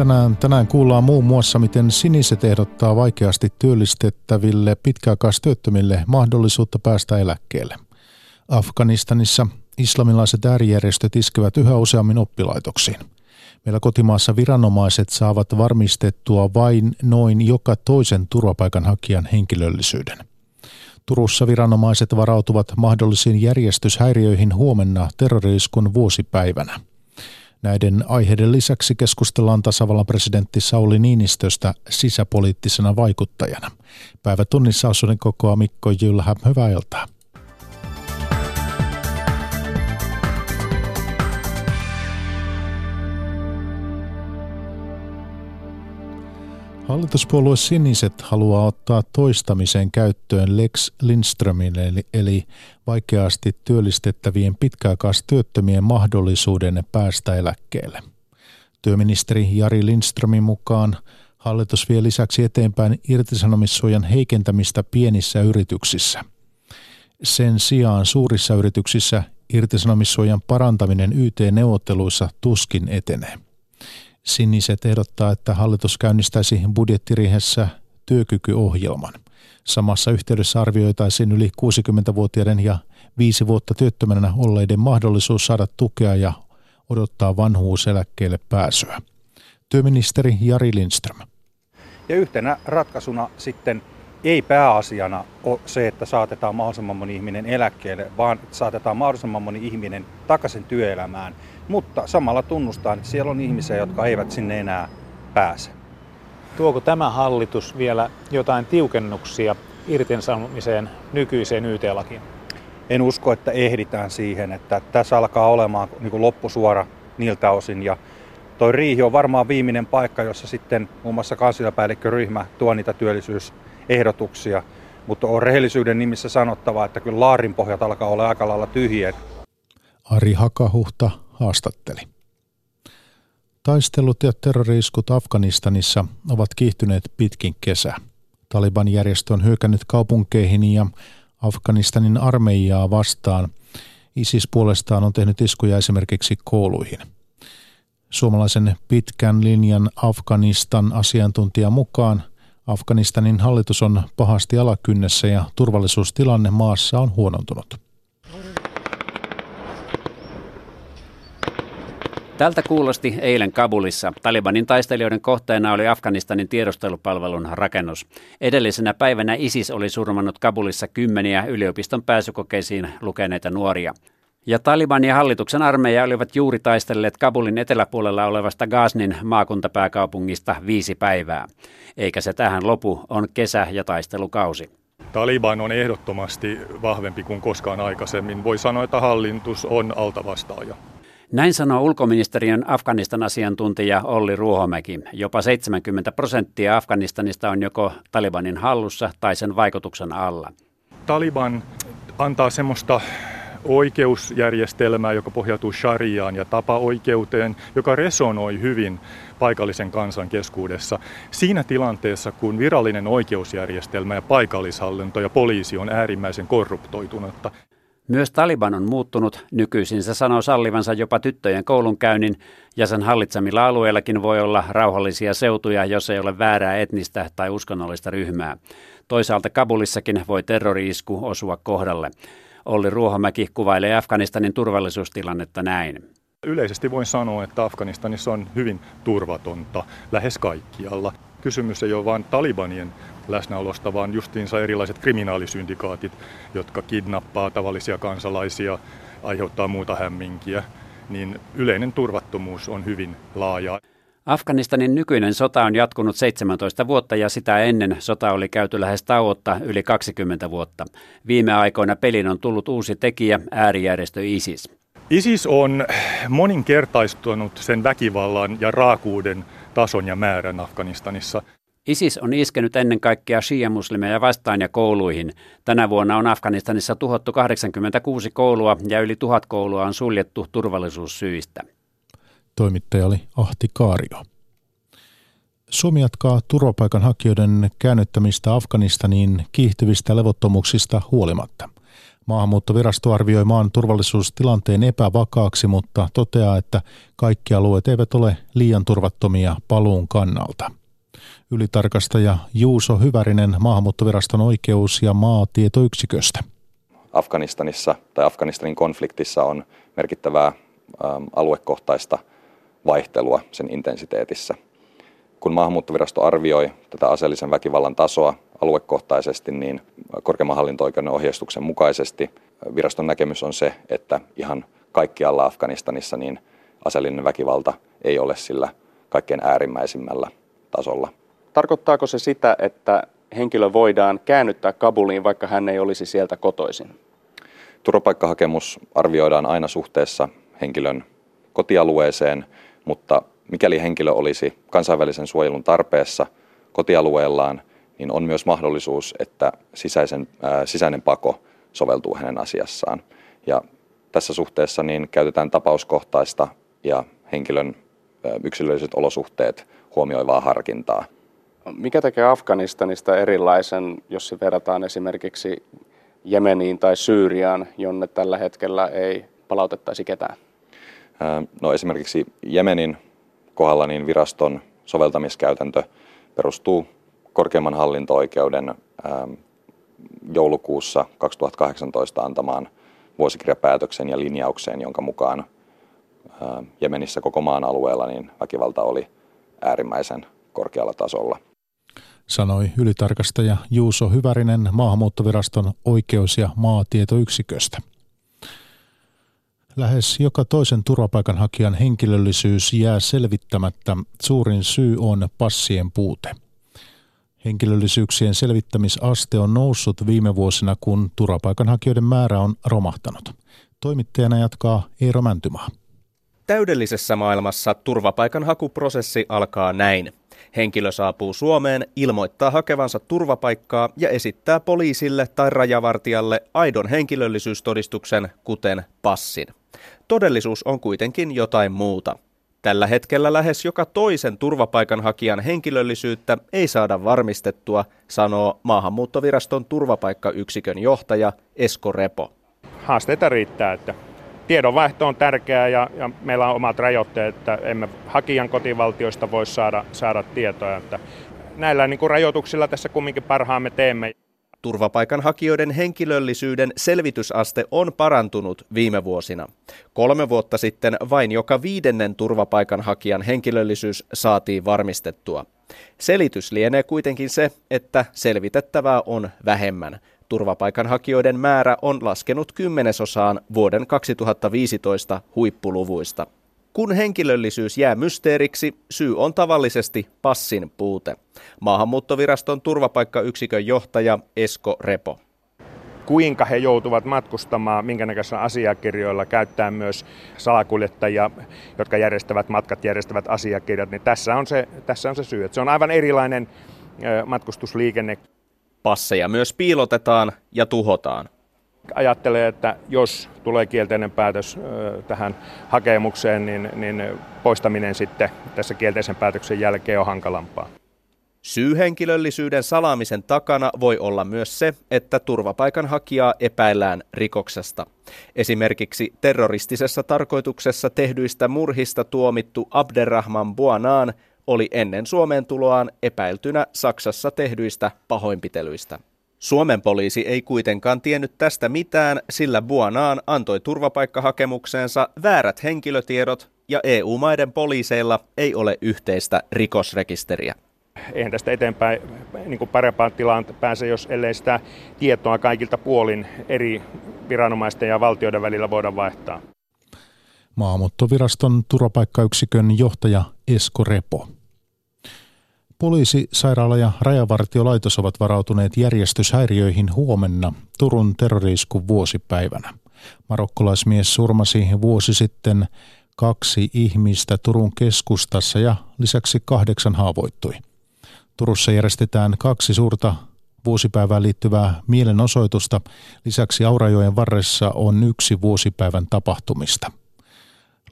Tänään, tänään kuullaan muun muassa, miten siniset ehdottaa vaikeasti työllistettäville pitkäaikaistyöttömille mahdollisuutta päästä eläkkeelle. Afganistanissa islamilaiset äärijärjestöt iskevät yhä useammin oppilaitoksiin. Meillä kotimaassa viranomaiset saavat varmistettua vain noin joka toisen turvapaikanhakijan henkilöllisyyden. Turussa viranomaiset varautuvat mahdollisiin järjestyshäiriöihin huomenna terroriiskun vuosipäivänä. Näiden aiheiden lisäksi keskustellaan tasavallan presidentti Sauli Niinistöstä sisäpoliittisena vaikuttajana. Päivätunnissa osuuden kokoa Mikko Jylhä. Hyvää iltaa. Hallituspuolue Siniset haluaa ottaa toistamiseen käyttöön Lex Lindströmin eli, eli vaikeasti työllistettävien pitkäaikaistyöttömien mahdollisuuden päästä eläkkeelle. Työministeri Jari Lindströmin mukaan hallitus vie lisäksi eteenpäin irtisanomissuojan heikentämistä pienissä yrityksissä. Sen sijaan suurissa yrityksissä irtisanomissuojan parantaminen YT-neuvotteluissa tuskin etenee. Siniset ehdottaa, että hallitus käynnistäisi budjettiriihessä työkykyohjelman. Samassa yhteydessä arvioitaisiin yli 60-vuotiaiden ja viisi vuotta työttömänä olleiden mahdollisuus saada tukea ja odottaa vanhuuseläkkeelle pääsyä. Työministeri Jari Lindström. Ja yhtenä ratkaisuna sitten ei pääasiana ole se, että saatetaan mahdollisimman moni ihminen eläkkeelle, vaan saatetaan mahdollisimman moni ihminen takaisin työelämään – mutta samalla tunnustaa, että siellä on ihmisiä, jotka eivät sinne enää pääse. Tuoko tämä hallitus vielä jotain tiukennuksia irtisanomiseen nykyiseen YT-lakiin? En usko, että ehditään siihen, että tässä alkaa olemaan niin kuin loppusuora niiltä osin. Ja toi riihi on varmaan viimeinen paikka, jossa sitten muun muassa kansliapäällikköryhmä tuo niitä työllisyysehdotuksia. Mutta on rehellisyyden nimissä sanottava, että kyllä laarin pohjat alkaa olla aika lailla tyhjiä. Ari Hakahuhta, haastatteli. Taistelut ja terroriiskut Afganistanissa ovat kiihtyneet pitkin kesää. Taliban-järjestö on hyökännyt kaupunkeihin ja Afganistanin armeijaa vastaan. ISIS puolestaan on tehnyt iskuja esimerkiksi kouluihin. Suomalaisen pitkän linjan Afganistan asiantuntijan mukaan Afganistanin hallitus on pahasti alakynnessä ja turvallisuustilanne maassa on huonontunut. Tältä kuulosti eilen Kabulissa. Talibanin taistelijoiden kohteena oli Afganistanin tiedustelupalvelun rakennus. Edellisenä päivänä ISIS oli surmannut Kabulissa kymmeniä yliopiston pääsykokeisiin lukeneita nuoria. Ja Taliban ja hallituksen armeija olivat juuri taistelleet Kabulin eteläpuolella olevasta Gaznin maakuntapääkaupungista viisi päivää. Eikä se tähän lopu, on kesä- ja taistelukausi. Taliban on ehdottomasti vahvempi kuin koskaan aikaisemmin. Voi sanoa, että hallitus on altavastaaja. Näin sanoo ulkoministeriön Afganistan asiantuntija Olli Ruohomäki. Jopa 70 prosenttia Afganistanista on joko Talibanin hallussa tai sen vaikutuksen alla. Taliban antaa semmoista oikeusjärjestelmää, joka pohjautuu shariaan ja tapaoikeuteen, joka resonoi hyvin paikallisen kansan keskuudessa. Siinä tilanteessa, kun virallinen oikeusjärjestelmä ja paikallishallinto ja poliisi on äärimmäisen korruptoitunutta. Myös Taliban on muuttunut. Nykyisin se sanoo sallivansa jopa tyttöjen koulunkäynnin ja sen hallitsemilla alueillakin voi olla rauhallisia seutuja, jos ei ole väärää etnistä tai uskonnollista ryhmää. Toisaalta Kabulissakin voi terroriisku osua kohdalle. Olli Ruohomäki kuvailee Afganistanin turvallisuustilannetta näin. Yleisesti voin sanoa, että Afganistanissa on hyvin turvatonta lähes kaikkialla. Kysymys ei ole vain Talibanien läsnäolosta, vaan justiinsa erilaiset kriminaalisyndikaatit, jotka kidnappaa tavallisia kansalaisia, aiheuttaa muuta hämminkiä, niin yleinen turvattomuus on hyvin laaja. Afganistanin nykyinen sota on jatkunut 17 vuotta ja sitä ennen sota oli käyty lähes tauotta yli 20 vuotta. Viime aikoina pelin on tullut uusi tekijä, äärijärjestö ISIS. ISIS on moninkertaistunut sen väkivallan ja raakuuden tason ja määrän Afganistanissa. ISIS on iskenyt ennen kaikkea shia-muslimeja vastaan ja kouluihin. Tänä vuonna on Afganistanissa tuhottu 86 koulua ja yli tuhat koulua on suljettu turvallisuussyistä. Toimittaja oli Ahti Kaario. Suomi jatkaa turvapaikanhakijoiden käännyttämistä Afganistaniin kiihtyvistä levottomuuksista huolimatta. Maahanmuuttovirasto arvioi maan turvallisuustilanteen epävakaaksi, mutta toteaa, että kaikki alueet eivät ole liian turvattomia paluun kannalta. Ylitarkastaja Juuso Hyvärinen maahanmuuttoviraston oikeus- ja maatietoyksiköstä. Afganistanissa tai Afganistanin konfliktissa on merkittävää ähm, aluekohtaista vaihtelua sen intensiteetissä. Kun maahanmuuttovirasto arvioi tätä aseellisen väkivallan tasoa aluekohtaisesti, niin korkeimman hallinto-oikeuden ohjeistuksen mukaisesti viraston näkemys on se, että ihan kaikkialla Afganistanissa niin aseellinen väkivalta ei ole sillä kaikkein äärimmäisimmällä tasolla. Tarkoittaako se sitä, että henkilö voidaan käännyttää Kabuliin, vaikka hän ei olisi sieltä kotoisin? Turvapaikkahakemus arvioidaan aina suhteessa henkilön kotialueeseen, mutta mikäli henkilö olisi kansainvälisen suojelun tarpeessa kotialueellaan, niin on myös mahdollisuus, että sisäisen, ää, sisäinen pako soveltuu hänen asiassaan. Ja tässä suhteessa niin käytetään tapauskohtaista ja henkilön yksilölliset olosuhteet huomioivaa harkintaa. Mikä tekee Afganistanista erilaisen, jos se verrataan esimerkiksi Jemeniin tai Syyriaan, jonne tällä hetkellä ei palautettaisi ketään? No esimerkiksi Jemenin kohdalla niin viraston soveltamiskäytäntö perustuu korkeimman hallinto-oikeuden joulukuussa 2018 antamaan vuosikirjapäätöksen ja linjaukseen, jonka mukaan Jemenissä koko maan alueella niin väkivalta oli äärimmäisen korkealla tasolla sanoi ylitarkastaja Juuso Hyvärinen maahanmuuttoviraston oikeus- ja maatietoyksiköstä. Lähes joka toisen turvapaikanhakijan henkilöllisyys jää selvittämättä. Suurin syy on passien puute. Henkilöllisyyksien selvittämisaste on noussut viime vuosina, kun turvapaikanhakijoiden määrä on romahtanut. Toimittajana jatkaa Eero Mäntymaa. Täydellisessä maailmassa turvapaikanhakuprosessi alkaa näin. Henkilö saapuu Suomeen, ilmoittaa hakevansa turvapaikkaa ja esittää poliisille tai rajavartijalle aidon henkilöllisyystodistuksen, kuten passin. Todellisuus on kuitenkin jotain muuta. Tällä hetkellä lähes joka toisen turvapaikanhakijan henkilöllisyyttä ei saada varmistettua, sanoo maahanmuuttoviraston turvapaikkayksikön johtaja Esko Repo. Haasteita riittää, että tiedonvaihto on tärkeää ja, ja meillä on omat rajoitteet, että emme hakijan kotivaltioista voi saada, saada tietoa. Että näillä niin kuin rajoituksilla tässä kumminkin parhaamme teemme. Turvapaikanhakijoiden henkilöllisyyden selvitysaste on parantunut viime vuosina. Kolme vuotta sitten vain joka viidennen turvapaikanhakijan henkilöllisyys saatiin varmistettua. Selitys lienee kuitenkin se, että selvitettävää on vähemmän. Turvapaikanhakijoiden määrä on laskenut kymmenesosaan vuoden 2015 huippuluvuista. Kun henkilöllisyys jää mysteeriksi, syy on tavallisesti passin puute. Maahanmuuttoviraston turvapaikkayksikön johtaja Esko Repo. Kuinka he joutuvat matkustamaan, minkä näköisillä asiakirjoilla, käyttää myös salakuljettajia, jotka järjestävät matkat, järjestävät asiakirjat, niin tässä on se, tässä on se syy. Että se on aivan erilainen matkustusliikenne. Passeja myös piilotetaan ja tuhotaan. Ajattelee, että jos tulee kielteinen päätös tähän hakemukseen, niin, niin poistaminen sitten tässä kielteisen päätöksen jälkeen on hankalampaa. Syyhenkilöllisyyden salaamisen takana voi olla myös se, että turvapaikanhakijaa epäillään rikoksesta. Esimerkiksi terroristisessa tarkoituksessa tehdyistä murhista tuomittu Abderrahman Buanaan oli ennen Suomeen tuloaan epäiltynä Saksassa tehdyistä pahoinpitelyistä. Suomen poliisi ei kuitenkaan tiennyt tästä mitään, sillä Buonaan antoi turvapaikkahakemukseensa väärät henkilötiedot ja EU-maiden poliiseilla ei ole yhteistä rikosrekisteriä. Eihän tästä eteenpäin niin kuin parempaan tilaan pääse, jos ellei sitä tietoa kaikilta puolin eri viranomaisten ja valtioiden välillä voida vaihtaa. Maahanmuuttoviraston turvapaikkayksikön johtaja Esko Repo. Poliisi, sairaala ja rajavartiolaitos ovat varautuneet järjestyshäiriöihin huomenna Turun terroriiskun vuosipäivänä. Marokkolaismies surmasi vuosi sitten kaksi ihmistä Turun keskustassa ja lisäksi kahdeksan haavoittui. Turussa järjestetään kaksi suurta vuosipäivään liittyvää mielenosoitusta. Lisäksi Aurajoen varressa on yksi vuosipäivän tapahtumista.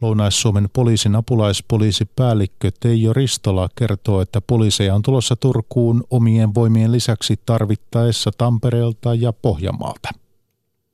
Lounais-Suomen poliisin apulaispoliisipäällikkö Teijo Ristola kertoo, että poliiseja on tulossa Turkuun omien voimien lisäksi tarvittaessa Tampereelta ja Pohjanmaalta.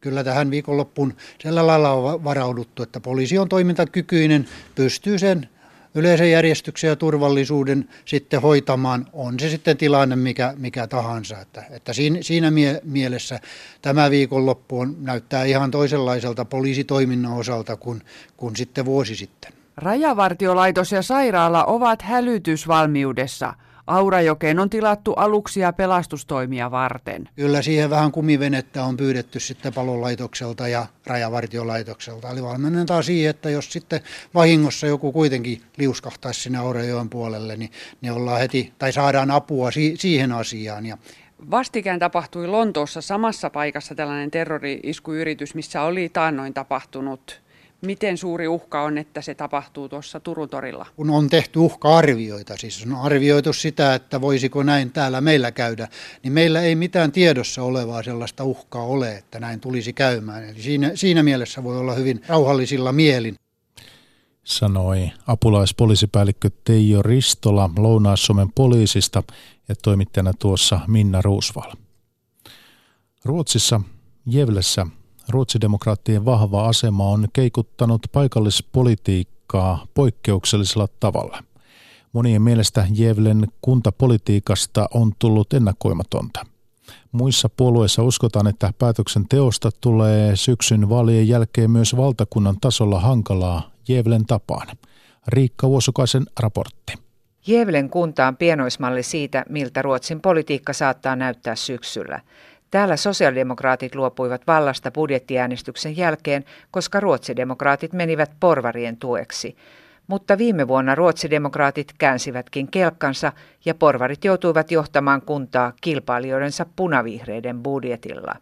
kyllä tähän viikonloppuun sillä lailla on varauduttu, että poliisi on toimintakykyinen, pystyy sen yleisen järjestyksen ja turvallisuuden sitten hoitamaan, on se sitten tilanne mikä, mikä tahansa. Että, että siinä, siinä mie- mielessä tämä viikonloppu on, näyttää ihan toisenlaiselta poliisitoiminnan osalta kuin, kuin sitten vuosi sitten. Rajavartiolaitos ja sairaala ovat hälytysvalmiudessa. Aurajokeen on tilattu aluksia pelastustoimia varten. Kyllä siihen vähän kumivenettä on pyydetty sitten palolaitokselta ja rajavartiolaitokselta. Eli valmennetaan siihen, että jos sitten vahingossa joku kuitenkin liuskahtaisi sinne Aurajoen puolelle, niin ne ollaan heti, tai saadaan apua si- siihen asiaan. Ja Vastikään tapahtui Lontoossa samassa paikassa tällainen terrori-iskuyritys, missä oli taannoin tapahtunut Miten suuri uhka on, että se tapahtuu tuossa Turun torilla? Kun on tehty uhka-arvioita, siis on arvioitu sitä, että voisiko näin täällä meillä käydä, niin meillä ei mitään tiedossa olevaa sellaista uhkaa ole, että näin tulisi käymään. Eli siinä, siinä mielessä voi olla hyvin rauhallisilla mielin. Sanoi apulaispoliisipäällikkö Teijo Ristola Lounais-Suomen poliisista ja toimittajana tuossa Minna Ruusval. Ruotsissa Jevlessä ruotsidemokraattien vahva asema on keikuttanut paikallispolitiikkaa poikkeuksellisella tavalla. Monien mielestä Jevlen kuntapolitiikasta on tullut ennakoimatonta. Muissa puolueissa uskotaan, että päätöksenteosta tulee syksyn vaalien jälkeen myös valtakunnan tasolla hankalaa Jevlen tapaan. Riikka Vuosukaisen raportti. Jevlen kunta on pienoismalli siitä, miltä Ruotsin politiikka saattaa näyttää syksyllä. Täällä sosiaalidemokraatit luopuivat vallasta budjettiäänestyksen jälkeen, koska ruotsidemokraatit menivät porvarien tueksi. Mutta viime vuonna ruotsidemokraatit käänsivätkin kelkkansa ja porvarit joutuivat johtamaan kuntaa kilpailijoidensa punavihreiden budjetilla.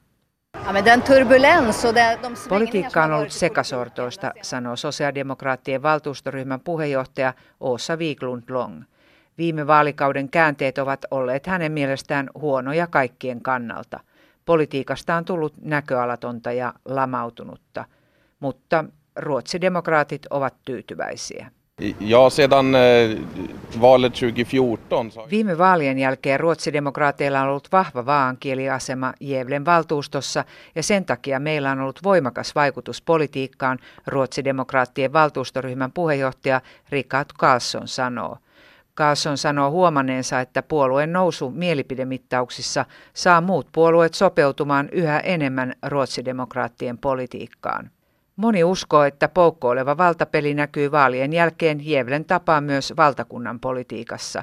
Politiikka on ollut sekasortoista, sanoo sosiaalidemokraattien valtuustoryhmän puheenjohtaja Åsa Wiklund Long. Viime vaalikauden käänteet ovat olleet hänen mielestään huonoja kaikkien kannalta – Politiikasta on tullut näköalatonta ja lamautunutta, mutta ruotsidemokraatit ovat tyytyväisiä. Ja, sedan eh, valet 2014. Viime vaalien jälkeen ruotsidemokraateilla on ollut vahva vaankieliasema Jevlen valtuustossa ja sen takia meillä on ollut voimakas vaikutus politiikkaan, ruotsidemokraattien valtuustoryhmän puheenjohtaja Rikard Karlsson sanoo. Carlson sanoo huomanneensa, että puolueen nousu mielipidemittauksissa saa muut puolueet sopeutumaan yhä enemmän ruotsidemokraattien politiikkaan. Moni uskoo, että poukkoileva valtapeli näkyy vaalien jälkeen Jevlen tapaa myös valtakunnan politiikassa.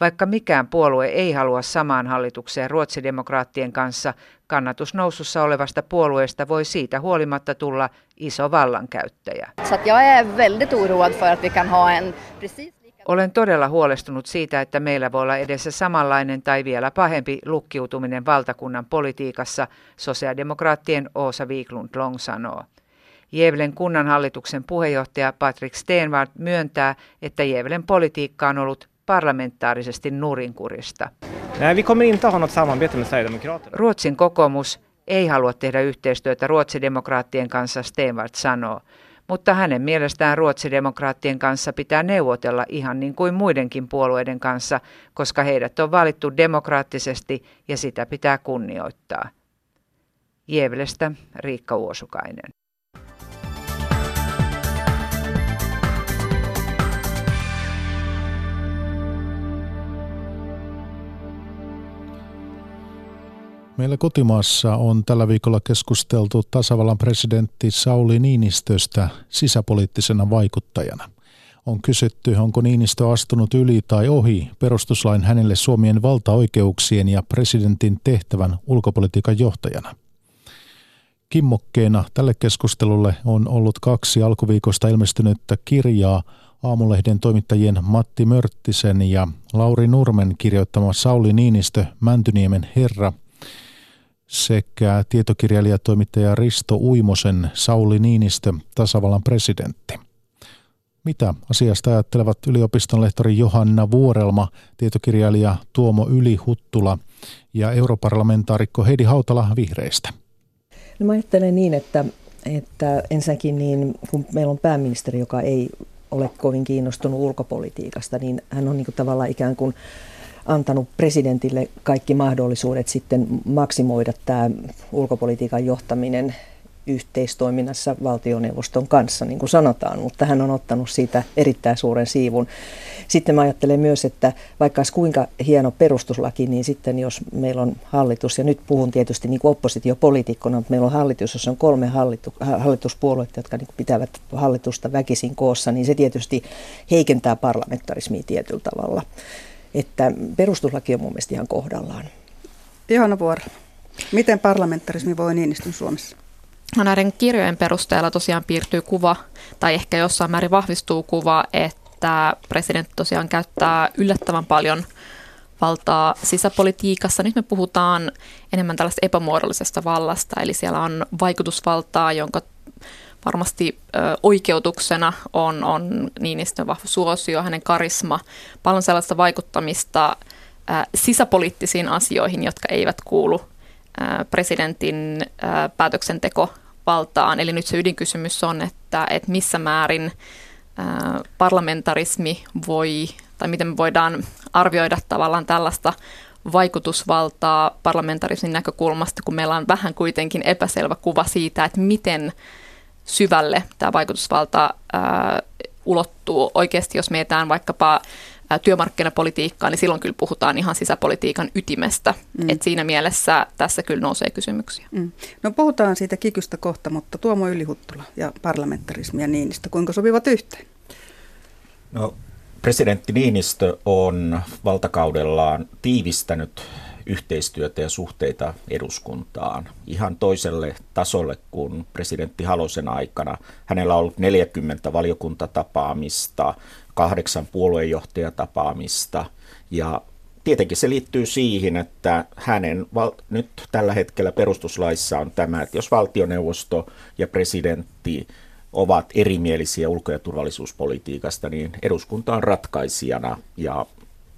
Vaikka mikään puolue ei halua samaan hallitukseen ruotsidemokraattien kanssa, kannatusnousussa olevasta puolueesta voi siitä huolimatta tulla iso vallankäyttäjä. Jag är väldigt oroad för att vi kan ha en precis olen todella huolestunut siitä, että meillä voi olla edessä samanlainen tai vielä pahempi lukkiutuminen valtakunnan politiikassa, sosiaalidemokraattien Oosa Wiklund Long sanoo. Jevlen kunnanhallituksen puheenjohtaja Patrick Stenvart myöntää, että Jevlen politiikka on ollut parlamentaarisesti nurinkurista. Ruotsin kokoomus ei halua tehdä yhteistyötä ruotsidemokraattien kanssa, Stenvart sanoo mutta hänen mielestään ruotsidemokraattien kanssa pitää neuvotella ihan niin kuin muidenkin puolueiden kanssa, koska heidät on valittu demokraattisesti ja sitä pitää kunnioittaa. Jevlestä Riikka Uosukainen. Meillä kotimaassa on tällä viikolla keskusteltu tasavallan presidentti Sauli Niinistöstä sisäpoliittisena vaikuttajana. On kysytty, onko Niinistö astunut yli tai ohi perustuslain hänelle Suomien valtaoikeuksien ja presidentin tehtävän ulkopolitiikan johtajana. Kimmokkeena tälle keskustelulle on ollut kaksi alkuviikosta ilmestynyttä kirjaa Aamulehden toimittajien Matti Mörttisen ja Lauri Nurmen kirjoittama Sauli Niinistö Mäntyniemen herra – sekä tietokirjailijatoimittaja Risto Uimosen Sauli Niinistö, tasavallan presidentti. Mitä asiasta ajattelevat yliopiston lehtori Johanna Vuorelma, tietokirjailija Tuomo Ylihuttula ja europarlamentaarikko Heidi Hautala vihreistä? No mä ajattelen niin, että, että ensinnäkin niin, kun meillä on pääministeri, joka ei ole kovin kiinnostunut ulkopolitiikasta, niin hän on niin kuin tavallaan ikään kuin antanut presidentille kaikki mahdollisuudet sitten maksimoida tämä ulkopolitiikan johtaminen yhteistoiminnassa valtioneuvoston kanssa, niin kuin sanotaan, mutta hän on ottanut siitä erittäin suuren siivun. Sitten mä ajattelen myös, että vaikka olisi kuinka hieno perustuslaki, niin sitten jos meillä on hallitus, ja nyt puhun tietysti niin kuin oppositiopoliitikkona, mutta meillä on hallitus, jossa on kolme hallitu, hallituspuoluetta, jotka niin pitävät hallitusta väkisin koossa, niin se tietysti heikentää parlamentarismia tietyllä tavalla. Että perustuslaki on mun mielestä ihan kohdallaan. Johanna Vuora, miten parlamentarismi voi Niinistön Suomessa? No näiden kirjojen perusteella tosiaan piirtyy kuva, tai ehkä jossain määrin vahvistuu kuva, että presidentti tosiaan käyttää yllättävän paljon valtaa sisäpolitiikassa. Nyt me puhutaan enemmän tällaista epämuodollisesta vallasta, eli siellä on vaikutusvaltaa, jonka varmasti oikeutuksena on, on Niinistön vahva suosio, hänen karisma, paljon sellaista vaikuttamista sisäpoliittisiin asioihin, jotka eivät kuulu presidentin päätöksentekovaltaan. Eli nyt se ydinkysymys on, että, että missä määrin parlamentarismi voi, tai miten me voidaan arvioida tavallaan tällaista vaikutusvaltaa parlamentarismin näkökulmasta, kun meillä on vähän kuitenkin epäselvä kuva siitä, että miten syvälle tämä vaikutusvalta ää, ulottuu. Oikeasti jos mietitään vaikkapa ää, työmarkkinapolitiikkaa, niin silloin kyllä puhutaan ihan sisäpolitiikan ytimestä. Mm. Et siinä mielessä tässä kyllä nousee kysymyksiä. Mm. No puhutaan siitä kikystä kohta, mutta Tuomo Ylihuttula ja parlamentarismi ja Niinistö, kuinka sopivat yhteen? No, presidentti Niinistö on valtakaudellaan tiivistänyt yhteistyötä ja suhteita eduskuntaan. Ihan toiselle tasolle kuin presidentti Halosen aikana. Hänellä on ollut 40 valiokuntatapaamista, kahdeksan puoluejohtajatapaamista. Ja tietenkin se liittyy siihen, että hänen val- nyt tällä hetkellä perustuslaissa on tämä, että jos valtioneuvosto ja presidentti ovat erimielisiä ulko- ja turvallisuuspolitiikasta, niin eduskunta on ratkaisijana. Ja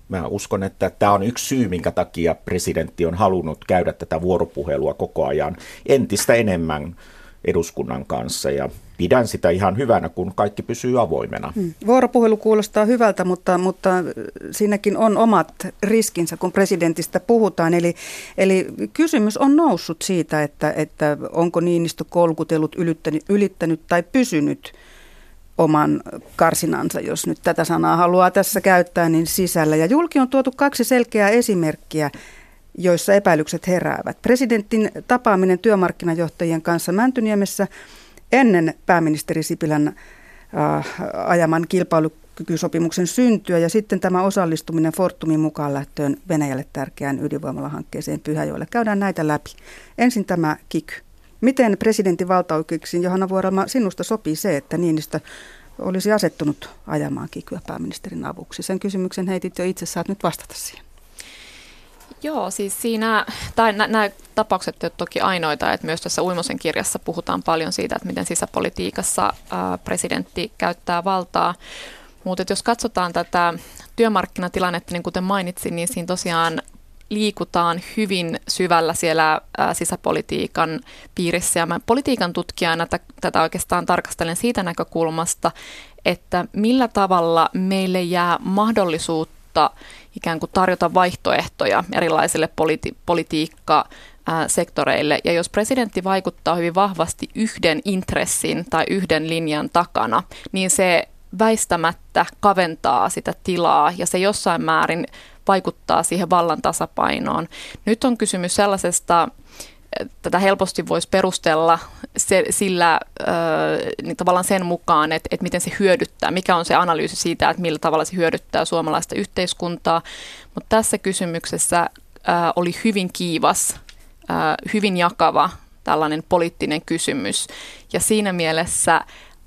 Mä uskon, että tämä on yksi syy, minkä takia presidentti on halunnut käydä tätä vuoropuhelua koko ajan entistä enemmän eduskunnan kanssa ja pidän sitä ihan hyvänä, kun kaikki pysyy avoimena. Hmm. Vuoropuhelu kuulostaa hyvältä, mutta, mutta siinäkin on omat riskinsä, kun presidentistä puhutaan. Eli, eli kysymys on noussut siitä, että, että onko Niinistö kolkutellut, ylittänyt, ylittänyt tai pysynyt oman karsinansa, jos nyt tätä sanaa haluaa tässä käyttää, niin sisällä. Ja julki on tuotu kaksi selkeää esimerkkiä, joissa epäilykset heräävät. Presidentin tapaaminen työmarkkinajohtajien kanssa Mäntyniemessä ennen pääministeri Sipilän äh, ajaman kilpailukykysopimuksen syntyä ja sitten tämä osallistuminen Fortumin mukaan lähtöön Venäjälle tärkeään ydinvoimalahankkeeseen Pyhäjoelle. Käydään näitä läpi. Ensin tämä kiky. Miten presidentin valtaoikeuksiin, Johanna Vuorelma, sinusta sopii se, että Niinistö olisi asettunut ajamaan kikyä pääministerin avuksi? Sen kysymyksen heitit jo itse, saat nyt vastata siihen. Joo, siis siinä, tai nämä tapaukset ovat toki ainoita, että myös tässä Uimosen kirjassa puhutaan paljon siitä, että miten sisäpolitiikassa presidentti käyttää valtaa. Mutta jos katsotaan tätä työmarkkinatilannetta, niin kuten mainitsin, niin siinä tosiaan liikutaan hyvin syvällä siellä sisäpolitiikan piirissä. Ja mä politiikan tutkijana tätä oikeastaan tarkastelen siitä näkökulmasta, että millä tavalla meille jää mahdollisuutta ikään kuin tarjota vaihtoehtoja erilaisille politi- politiikka sektoreille. Ja jos presidentti vaikuttaa hyvin vahvasti yhden intressin tai yhden linjan takana, niin se väistämättä kaventaa sitä tilaa ja se jossain määrin vaikuttaa siihen vallan tasapainoon. Nyt on kysymys sellaisesta, tätä helposti voisi perustella se, sillä äh, niin tavallaan sen mukaan, että, että miten se hyödyttää, mikä on se analyysi siitä, että millä tavalla se hyödyttää suomalaista yhteiskuntaa. Mutta tässä kysymyksessä äh, oli hyvin kiivas, hyvin jakava tällainen poliittinen kysymys. Ja siinä mielessä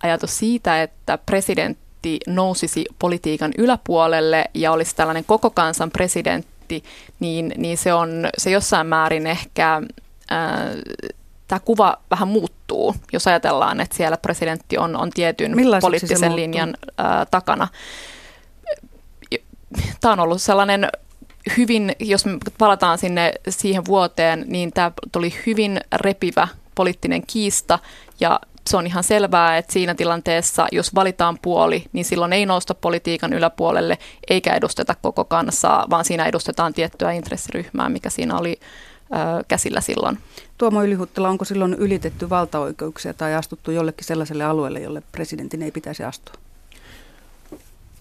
ajatus siitä, että presidentti presidentti nousisi politiikan yläpuolelle ja olisi tällainen koko kansan presidentti, niin, niin se on se jossain määrin ehkä, ää, tämä kuva vähän muuttuu, jos ajatellaan, että siellä presidentti on, on tietyn poliittisen linjan ää, takana. Tämä on ollut sellainen hyvin, jos me palataan sinne siihen vuoteen, niin tämä tuli hyvin repivä poliittinen kiista ja se on ihan selvää, että siinä tilanteessa, jos valitaan puoli, niin silloin ei nousta politiikan yläpuolelle eikä edusteta koko kansaa, vaan siinä edustetaan tiettyä intressiryhmää, mikä siinä oli käsillä silloin. Tuomo Ylihuttala, onko silloin ylitetty valtaoikeuksia tai astuttu jollekin sellaiselle alueelle, jolle presidentin ei pitäisi astua?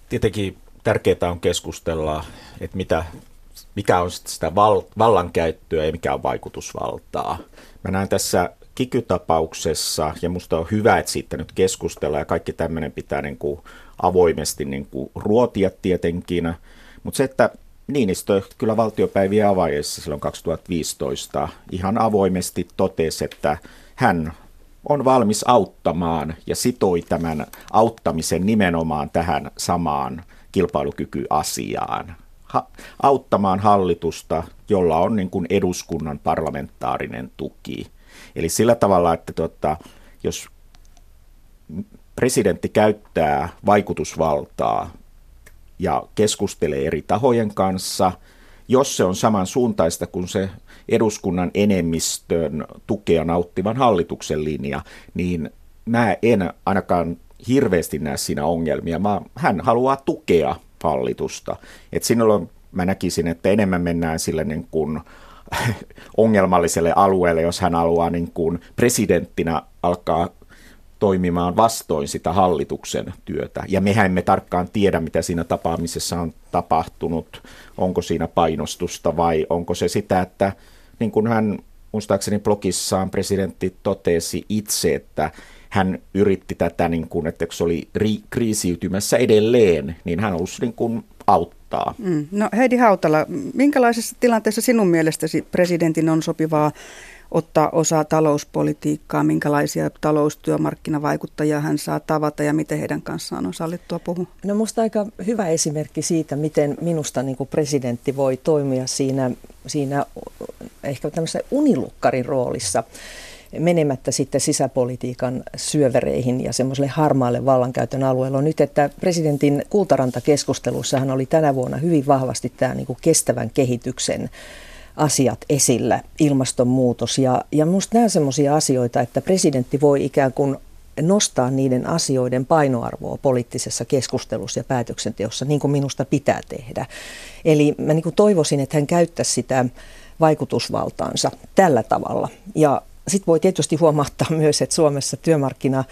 Tietenkin tärkeää on keskustella, että mitä, mikä on sitä val, vallankäyttöä ja mikä on vaikutusvaltaa. Mä näen tässä kikytapauksessa, ja musta on hyvä, että siitä nyt keskustellaan, ja kaikki tämmöinen pitää niin kuin avoimesti niin kuin ruotia tietenkin, mutta se, että Niinistö kyllä valtiopäivien avaajassa silloin 2015 ihan avoimesti totesi, että hän on valmis auttamaan ja sitoi tämän auttamisen nimenomaan tähän samaan kilpailukykyasiaan. Ha- auttamaan hallitusta, jolla on niin kuin eduskunnan parlamentaarinen tuki. Eli sillä tavalla, että tuota, jos presidentti käyttää vaikutusvaltaa ja keskustelee eri tahojen kanssa, jos se on samansuuntaista kuin se eduskunnan enemmistön tukea nauttivan hallituksen linja, niin mä en ainakaan hirveästi näe siinä ongelmia. Mä, hän haluaa tukea hallitusta. Et silloin mä näkisin, että enemmän mennään sille niin kuin ongelmalliselle alueelle, jos hän haluaa niin kuin presidenttinä alkaa toimimaan vastoin sitä hallituksen työtä. Ja mehän emme tarkkaan tiedä, mitä siinä tapaamisessa on tapahtunut. Onko siinä painostusta vai onko se sitä, että niin kuin hän muistaakseni blogissaan presidentti totesi itse, että hän yritti tätä, niin kuin, että se oli ri- kriisiytymässä edelleen, niin hän halusi niin kuin auttaa. Mm. No Heidi Hautala, minkälaisessa tilanteessa sinun mielestäsi presidentin on sopivaa ottaa osaa talouspolitiikkaa, minkälaisia taloustyömarkkinavaikuttajia hän saa tavata ja miten heidän kanssaan on sallittua puhua? No musta aika hyvä esimerkki siitä, miten minusta niin kuin presidentti voi toimia siinä, siinä ehkä tämmöisessä unilukkarin roolissa menemättä sitten sisäpolitiikan syövereihin ja semmoiselle harmaalle vallankäytön alueelle on nyt, että presidentin kultaranta-keskustelussahan oli tänä vuonna hyvin vahvasti tämä niin kuin kestävän kehityksen asiat esillä, ilmastonmuutos. Ja, ja minusta nämä on sellaisia asioita, että presidentti voi ikään kuin nostaa niiden asioiden painoarvoa poliittisessa keskustelussa ja päätöksenteossa, niin kuin minusta pitää tehdä. Eli mä niin kuin toivoisin, että hän käyttäisi sitä vaikutusvaltaansa tällä tavalla. Ja sitten voi tietysti huomauttaa myös, että Suomessa työmarkkina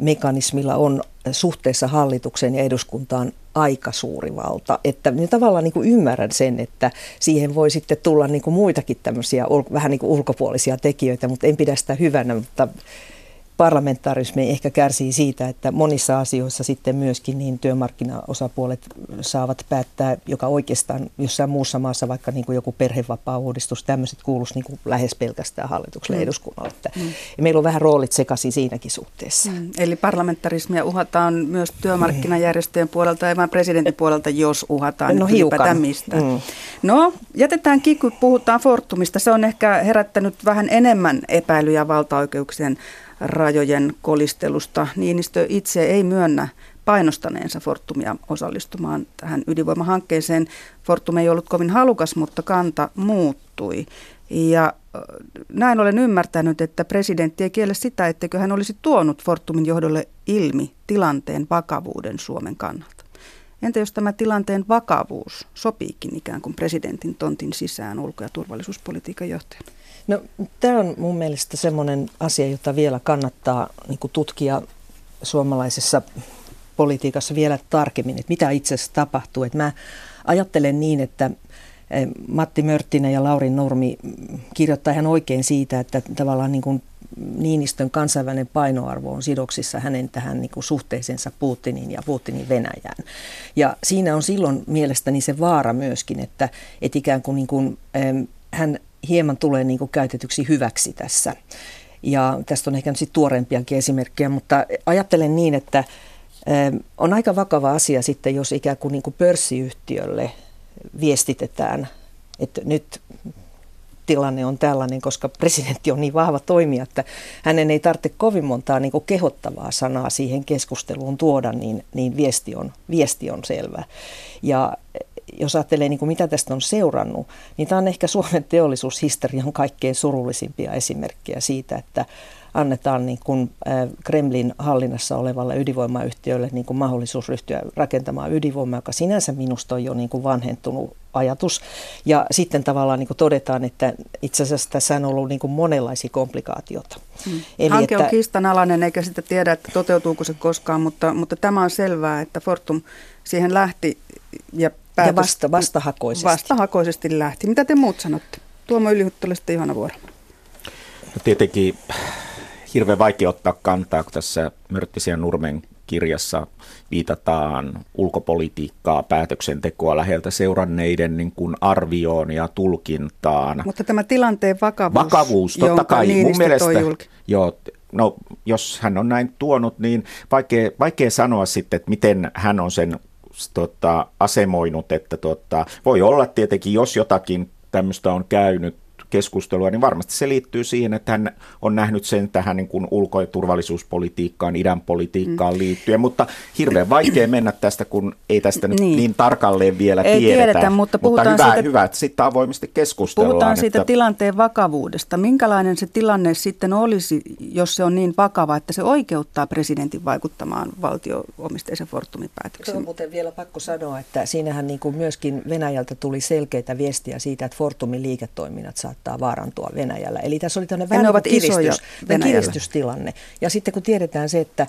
mekanismilla on suhteessa hallitukseen ja eduskuntaan aika suuri valta. Että minä tavallaan niin kuin ymmärrän sen, että siihen voi sitten tulla niin kuin muitakin tämmöisiä vähän niin kuin ulkopuolisia tekijöitä, mutta en pidä sitä hyvänä. Mutta parlamentarismi ehkä kärsii siitä, että monissa asioissa sitten myöskin niin työmarkkinaosapuolet saavat päättää, joka oikeastaan jossain muussa maassa, vaikka niin kuin joku perhevapaa-uudistus, tämmöiset kuuluisi niin kuin lähes pelkästään hallitukselle mm. eduskunnalle. Mm. Ja meillä on vähän roolit sekaisin siinäkin suhteessa. Mm. Eli parlamentarismia uhataan myös työmarkkinajärjestöjen puolelta ja presidentin puolelta, jos uhataan no, hiukan. mistä. Mm. No, jätetään kiky, puhutaan Fortumista. Se on ehkä herättänyt vähän enemmän epäilyjä valtaoikeuksien rajojen kolistelusta. Niinistö itse ei myönnä painostaneensa Fortumia osallistumaan tähän ydinvoimahankkeeseen. Fortum ei ollut kovin halukas, mutta kanta muuttui. Ja näin olen ymmärtänyt, että presidentti ei kiele sitä, etteikö hän olisi tuonut Fortumin johdolle ilmi tilanteen vakavuuden Suomen kannalta. Entä jos tämä tilanteen vakavuus sopiikin ikään kuin presidentin tontin sisään ulko- ja turvallisuuspolitiikan johtajana? No, tämä on mun mielestä semmoinen asia, jota vielä kannattaa niin tutkia suomalaisessa politiikassa vielä tarkemmin, että mitä itse asiassa tapahtuu. Että mä ajattelen niin, että eh, Matti Mörttinen ja Lauri Nurmi kirjoittaa ihan oikein siitä, että tavallaan niin kuin Niinistön kansainvälinen painoarvo on sidoksissa hänen tähän niin kuin suhteeseensa Putinin ja Putinin Venäjään. Ja siinä on silloin mielestäni se vaara myöskin, että, että ikään kuin, niin kuin hän hieman tulee niin kuin käytetyksi hyväksi tässä. Ja tästä on ehkä nyt tuoreempiakin esimerkkejä, mutta ajattelen niin, että on aika vakava asia sitten, jos ikään kuin, niin kuin pörssiyhtiölle viestitetään, että nyt tilanne on tällainen, koska presidentti on niin vahva toimija, että hänen ei tarvitse kovin montaa niin kuin kehottavaa sanaa siihen keskusteluun tuoda, niin, niin viesti, on, viesti on selvä. Ja jos ajattelee niin kuin mitä tästä on seurannut, niin tämä on ehkä Suomen teollisuushistorian kaikkein surullisimpia esimerkkejä siitä, että annetaan niin kuin Kremlin hallinnassa olevalle ydinvoimayhtiölle niin kuin mahdollisuus ryhtyä rakentamaan ydinvoimaa, joka sinänsä minusta on jo niin kuin vanhentunut ajatus. Ja sitten tavallaan niin kuin todetaan, että itse asiassa tässä on ollut niin kuin monenlaisia komplikaatioita. Hmm. Eli Hanke että, on kiistanalainen eikä sitä tiedä, että toteutuuko se koskaan, mutta, mutta tämä on selvää, että Fortum siihen lähti ja, päätös, ja vasta, vastahakoisesti. vastahakoisesti lähti. Mitä te muut sanotte? Tuomo Ylihuttala sitten Johanna Vuoro. No tietenkin hirveän vaikea ottaa kantaa, kun tässä Mörttisiä Nurmen kirjassa viitataan ulkopolitiikkaa, päätöksentekoa läheltä seuranneiden niin kuin arvioon ja tulkintaan. Mutta tämä tilanteen vakavuus, vakavuus totta kai, mun mielestä, joo, no, jos hän on näin tuonut, niin vaikea, vaikea sanoa sitten, että miten hän on sen tota, asemoinut, että tota, voi olla tietenkin, jos jotakin tämmöistä on käynyt, keskustelua, niin varmasti se liittyy siihen, että hän on nähnyt sen tähän niin kuin ulko- ja turvallisuuspolitiikkaan, idän politiikkaan mm. liittyen, mutta hirveän vaikea mennä tästä, kun ei tästä nyt niin, niin tarkalleen vielä ei tiedetä. tiedetä mutta, mutta hyvä, siitä, hyvä, että sitten avoimesti keskustellaan. Puhutaan siitä että, tilanteen vakavuudesta. Minkälainen se tilanne sitten olisi, jos se on niin vakava, että se oikeuttaa presidentin vaikuttamaan valtio-omisteisen Fortumin päätöksiin? Se on muuten vielä pakko sanoa, että siinähän niin kuin myöskin Venäjältä tuli selkeitä viestiä siitä, että Fortumin liiketoiminnat saattaa saattaa vaarantua Venäjällä. Eli tässä oli tämmöinen vähän ovat kiristys, kiristystilanne. Ja sitten kun tiedetään se, että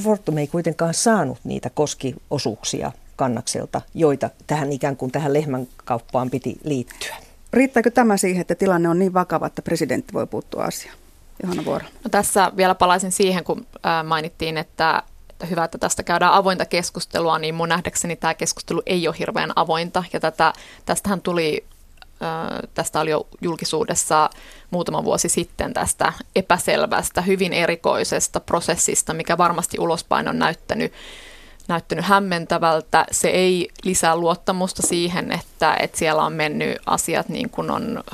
Fortum ei kuitenkaan saanut niitä koskiosuuksia kannakselta, joita tähän ikään kuin tähän lehmän kauppaan piti liittyä. Riittääkö tämä siihen, että tilanne on niin vakava, että presidentti voi puuttua asiaan? Johanna Vuoro. No tässä vielä palaisin siihen, kun mainittiin, että että hyvä, että tästä käydään avointa keskustelua, niin mun nähdäkseni tämä keskustelu ei ole hirveän avointa. Ja tätä, tästähän tuli tästä oli jo julkisuudessa muutama vuosi sitten tästä epäselvästä, hyvin erikoisesta prosessista, mikä varmasti ulospäin on näyttänyt, näyttänyt hämmentävältä. Se ei lisää luottamusta siihen, että, että siellä on mennyt asiat niin kuin on,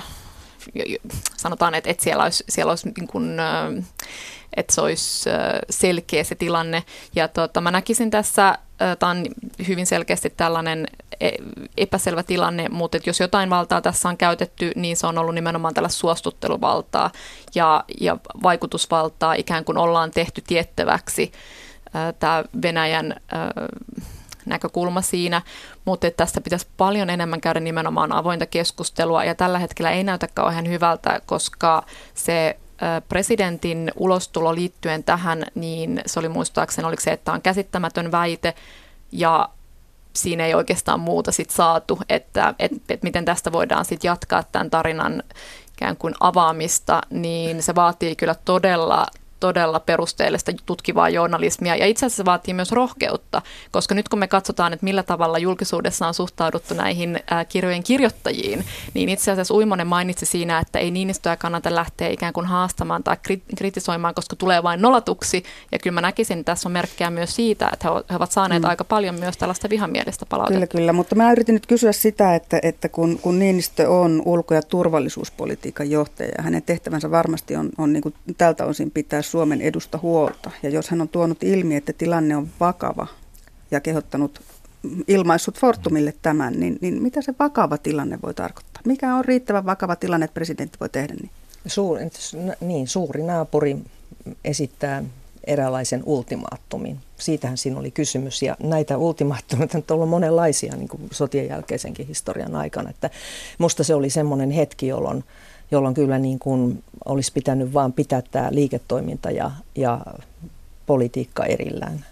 sanotaan, että, että siellä olisi, siellä olisi niin kuin, että se olisi selkeä se tilanne. Ja tuota, mä näkisin tässä, tämä on hyvin selkeästi tällainen e, epäselvä tilanne, mutta että jos jotain valtaa tässä on käytetty, niin se on ollut nimenomaan tällä suostutteluvaltaa ja, ja vaikutusvaltaa, ikään kuin ollaan tehty tiettäväksi tämä Venäjän näkökulma siinä, mutta että tästä pitäisi paljon enemmän käydä nimenomaan avointa keskustelua ja tällä hetkellä ei näytä kauhean hyvältä, koska se presidentin ulostulo liittyen tähän, niin se oli muistaakseni, oliko se, että on käsittämätön väite ja siinä ei oikeastaan muuta sit saatu, että et, et miten tästä voidaan sitten jatkaa tämän tarinan ikään kuin avaamista, niin se vaatii kyllä todella todella perusteellista tutkivaa journalismia ja itse asiassa vaatii myös rohkeutta, koska nyt kun me katsotaan, että millä tavalla julkisuudessa on suhtauduttu näihin kirjojen kirjoittajiin, niin itse asiassa Uimonen mainitsi siinä, että ei Niinistöä kannata lähteä ikään kuin haastamaan tai kritisoimaan, koska tulee vain nolatuksi ja kyllä mä näkisin, että tässä on merkkejä myös siitä, että he ovat saaneet mm. aika paljon myös tällaista vihamielistä palautetta. Kyllä, kyllä, mutta mä yritin nyt kysyä sitä, että, että kun, kun Niinistö on ulko- ja turvallisuuspolitiikan johtaja ja hänen tehtävänsä varmasti on, on niin kuin tältä osin pitää Suomen edusta huolta. Ja jos hän on tuonut ilmi, että tilanne on vakava ja kehottanut ilmaissut Fortumille tämän, niin, niin mitä se vakava tilanne voi tarkoittaa? Mikä on riittävän vakava tilanne, että presidentti voi tehdä niin? Suuri, niin, suuri naapuri esittää eräänlaisen ultimaattumin. Siitähän siinä oli kysymys ja näitä ultimaattumeita on ollut monenlaisia niin kuin sotien jälkeisenkin historian aikana. Että musta se oli semmoinen hetki, jolloin jolloin kyllä niin kuin olisi pitänyt vaan pitää tämä liiketoiminta ja, ja politiikka erillään.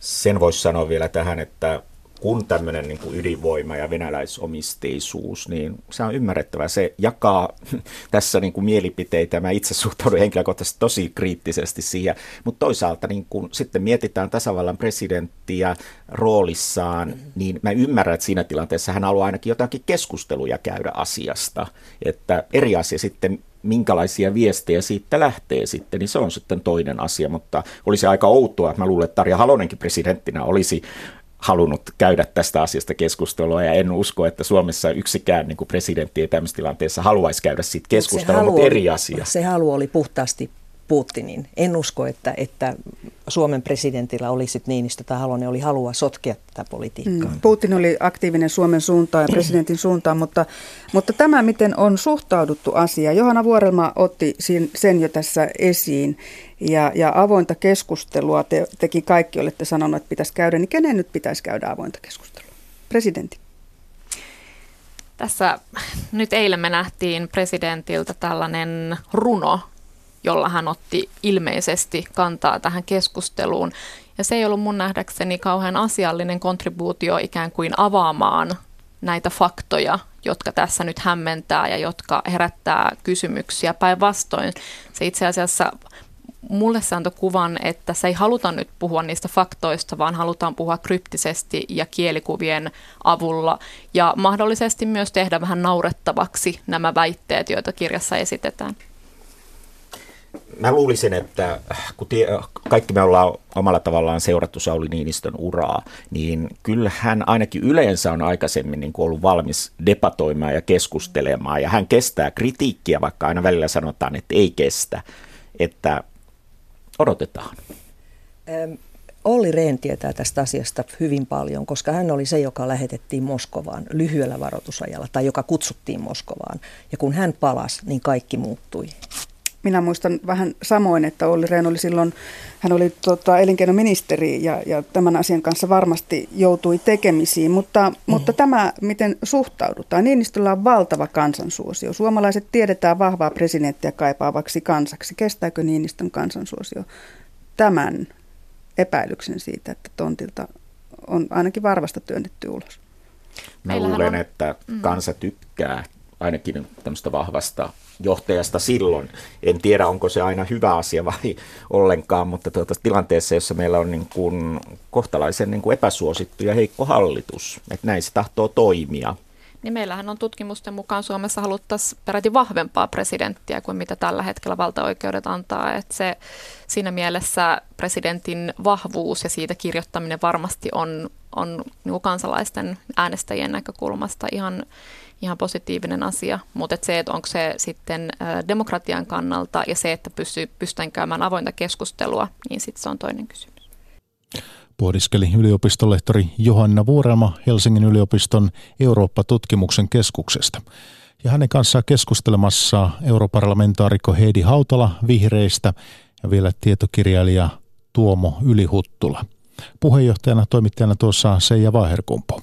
Sen voisi sanoa vielä tähän, että kun tämmöinen niin kuin ydinvoima ja venäläisomisteisuus, niin se on ymmärrettävä. Se jakaa tässä niin kuin mielipiteitä. Mä itse suhtaudun henkilökohtaisesti tosi kriittisesti siihen, mutta toisaalta niin kun sitten mietitään tasavallan presidenttiä roolissaan, niin mä ymmärrän, että siinä tilanteessa hän haluaa ainakin jotakin keskusteluja käydä asiasta. Että eri asia sitten, minkälaisia viestejä siitä lähtee sitten, niin se on sitten toinen asia, mutta olisi aika outoa, että mä luulen, että Tarja Halonenkin presidenttinä olisi halunnut käydä tästä asiasta keskustelua ja en usko, että Suomessa yksikään niin kuin presidentti ei tämmöisessä tilanteessa haluaisi käydä siitä keskustelua, mutta eri asia. Se halu oli puhtaasti Putinin. En usko, että, että Suomen presidentillä oli sitten Niinistö tai Halonen oli halua sotkea tätä politiikkaa. Mm. Putin oli aktiivinen Suomen suuntaan ja presidentin suuntaan, mutta, mutta tämä, miten on suhtauduttu asia, Johanna Vuorelma otti sen jo tässä esiin ja, ja avointa keskustelua, te, tekin kaikki olette sanoneet, että pitäisi käydä, niin kenen nyt pitäisi käydä avointa keskustelua? Presidentti. Tässä nyt eilen me nähtiin presidentiltä tällainen runo, jolla hän otti ilmeisesti kantaa tähän keskusteluun. Ja se ei ollut mun nähdäkseni kauhean asiallinen kontribuutio ikään kuin avaamaan näitä faktoja, jotka tässä nyt hämmentää ja jotka herättää kysymyksiä. Päinvastoin se itse asiassa mulle se antoi kuvan, että se ei haluta nyt puhua niistä faktoista, vaan halutaan puhua kryptisesti ja kielikuvien avulla ja mahdollisesti myös tehdä vähän naurettavaksi nämä väitteet, joita kirjassa esitetään. Mä luulisin, että kun tie, kaikki me ollaan omalla tavallaan seurattu Sauli Niinistön uraa, niin kyllä hän ainakin yleensä on aikaisemmin niin kuin ollut valmis debatoimaan ja keskustelemaan. Ja hän kestää kritiikkiä, vaikka aina välillä sanotaan, että ei kestä. Että odotetaan? Olli Rehn tietää tästä asiasta hyvin paljon, koska hän oli se, joka lähetettiin Moskovaan lyhyellä varoitusajalla tai joka kutsuttiin Moskovaan. Ja kun hän palasi, niin kaikki muuttui. Minä muistan vähän samoin, että Olli Rehn oli silloin, hän oli tota, elinkeinoministeri ja, ja tämän asian kanssa varmasti joutui tekemisiin, mutta, mm-hmm. mutta tämä, miten suhtaudutaan, Niinistöllä on valtava kansansuosio. Suomalaiset tiedetään vahvaa presidenttiä kaipaavaksi kansaksi. Kestääkö Niinistön kansansuosio tämän epäilyksen siitä, että tontilta on ainakin varvasta työnnetty ulos? Mä luulen, että mm. kansa tykkää ainakin tämmöistä vahvasta johtajasta silloin. En tiedä, onko se aina hyvä asia vai ollenkaan, mutta tuota, tilanteessa, jossa meillä on niin kuin kohtalaisen niin kuin epäsuosittu ja heikko hallitus, että näin se tahtoo toimia. Niin meillähän on tutkimusten mukaan Suomessa haluttaisiin peräti vahvempaa presidenttiä kuin mitä tällä hetkellä valtaoikeudet antaa. Että se, siinä mielessä presidentin vahvuus ja siitä kirjoittaminen varmasti on, on niin kansalaisten äänestäjien näkökulmasta ihan, ihan positiivinen asia, mutta et se, että onko se sitten demokratian kannalta ja se, että pystyy, pystytään käymään avointa keskustelua, niin sitten se on toinen kysymys. Pohdiskeli yliopistolehtori Johanna Vuorelma Helsingin yliopiston Eurooppa-tutkimuksen keskuksesta. Ja hänen kanssaan keskustelemassa europarlamentaarikko Heidi Hautala vihreistä ja vielä tietokirjailija Tuomo Ylihuttula. Puheenjohtajana toimittajana tuossa Seija Vaherkumpo.